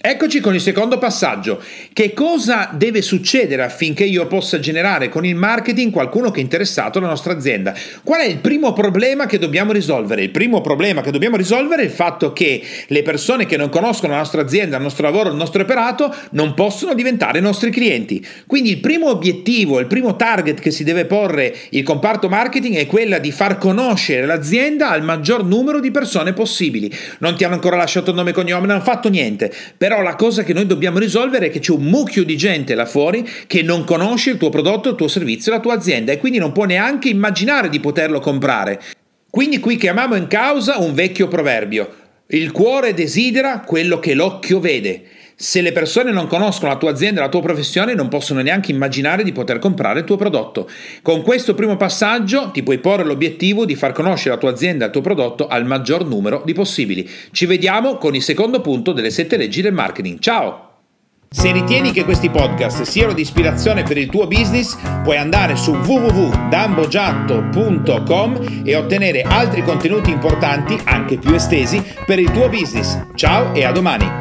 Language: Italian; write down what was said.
Eccoci con il secondo passaggio. Che cosa deve succedere affinché io possa generare con il marketing qualcuno che è interessato alla nostra azienda? Qual è il primo problema che dobbiamo risolvere? Il primo problema che dobbiamo risolvere è il fatto che le persone che non conoscono la nostra azienda, il nostro lavoro, il nostro operato non possono diventare nostri clienti. Quindi il primo obiettivo, il primo target che si deve porre il comparto marketing è quella di far conoscere l'azienda al maggior numero di persone possibili. Non ti hanno ancora lasciato nome e cognome, non hanno fatto niente però la cosa che noi dobbiamo risolvere è che c'è un mucchio di gente là fuori che non conosce il tuo prodotto, il tuo servizio, la tua azienda e quindi non può neanche immaginare di poterlo comprare. Quindi qui chiamiamo in causa un vecchio proverbio. Il cuore desidera quello che l'occhio vede. Se le persone non conoscono la tua azienda, la tua professione, non possono neanche immaginare di poter comprare il tuo prodotto. Con questo primo passaggio ti puoi porre l'obiettivo di far conoscere la tua azienda e il tuo prodotto al maggior numero di possibili. Ci vediamo con il secondo punto delle sette leggi del marketing. Ciao! Se ritieni che questi podcast siano di ispirazione per il tuo business, puoi andare su www.dambogiatto.com e ottenere altri contenuti importanti, anche più estesi, per il tuo business. Ciao e a domani!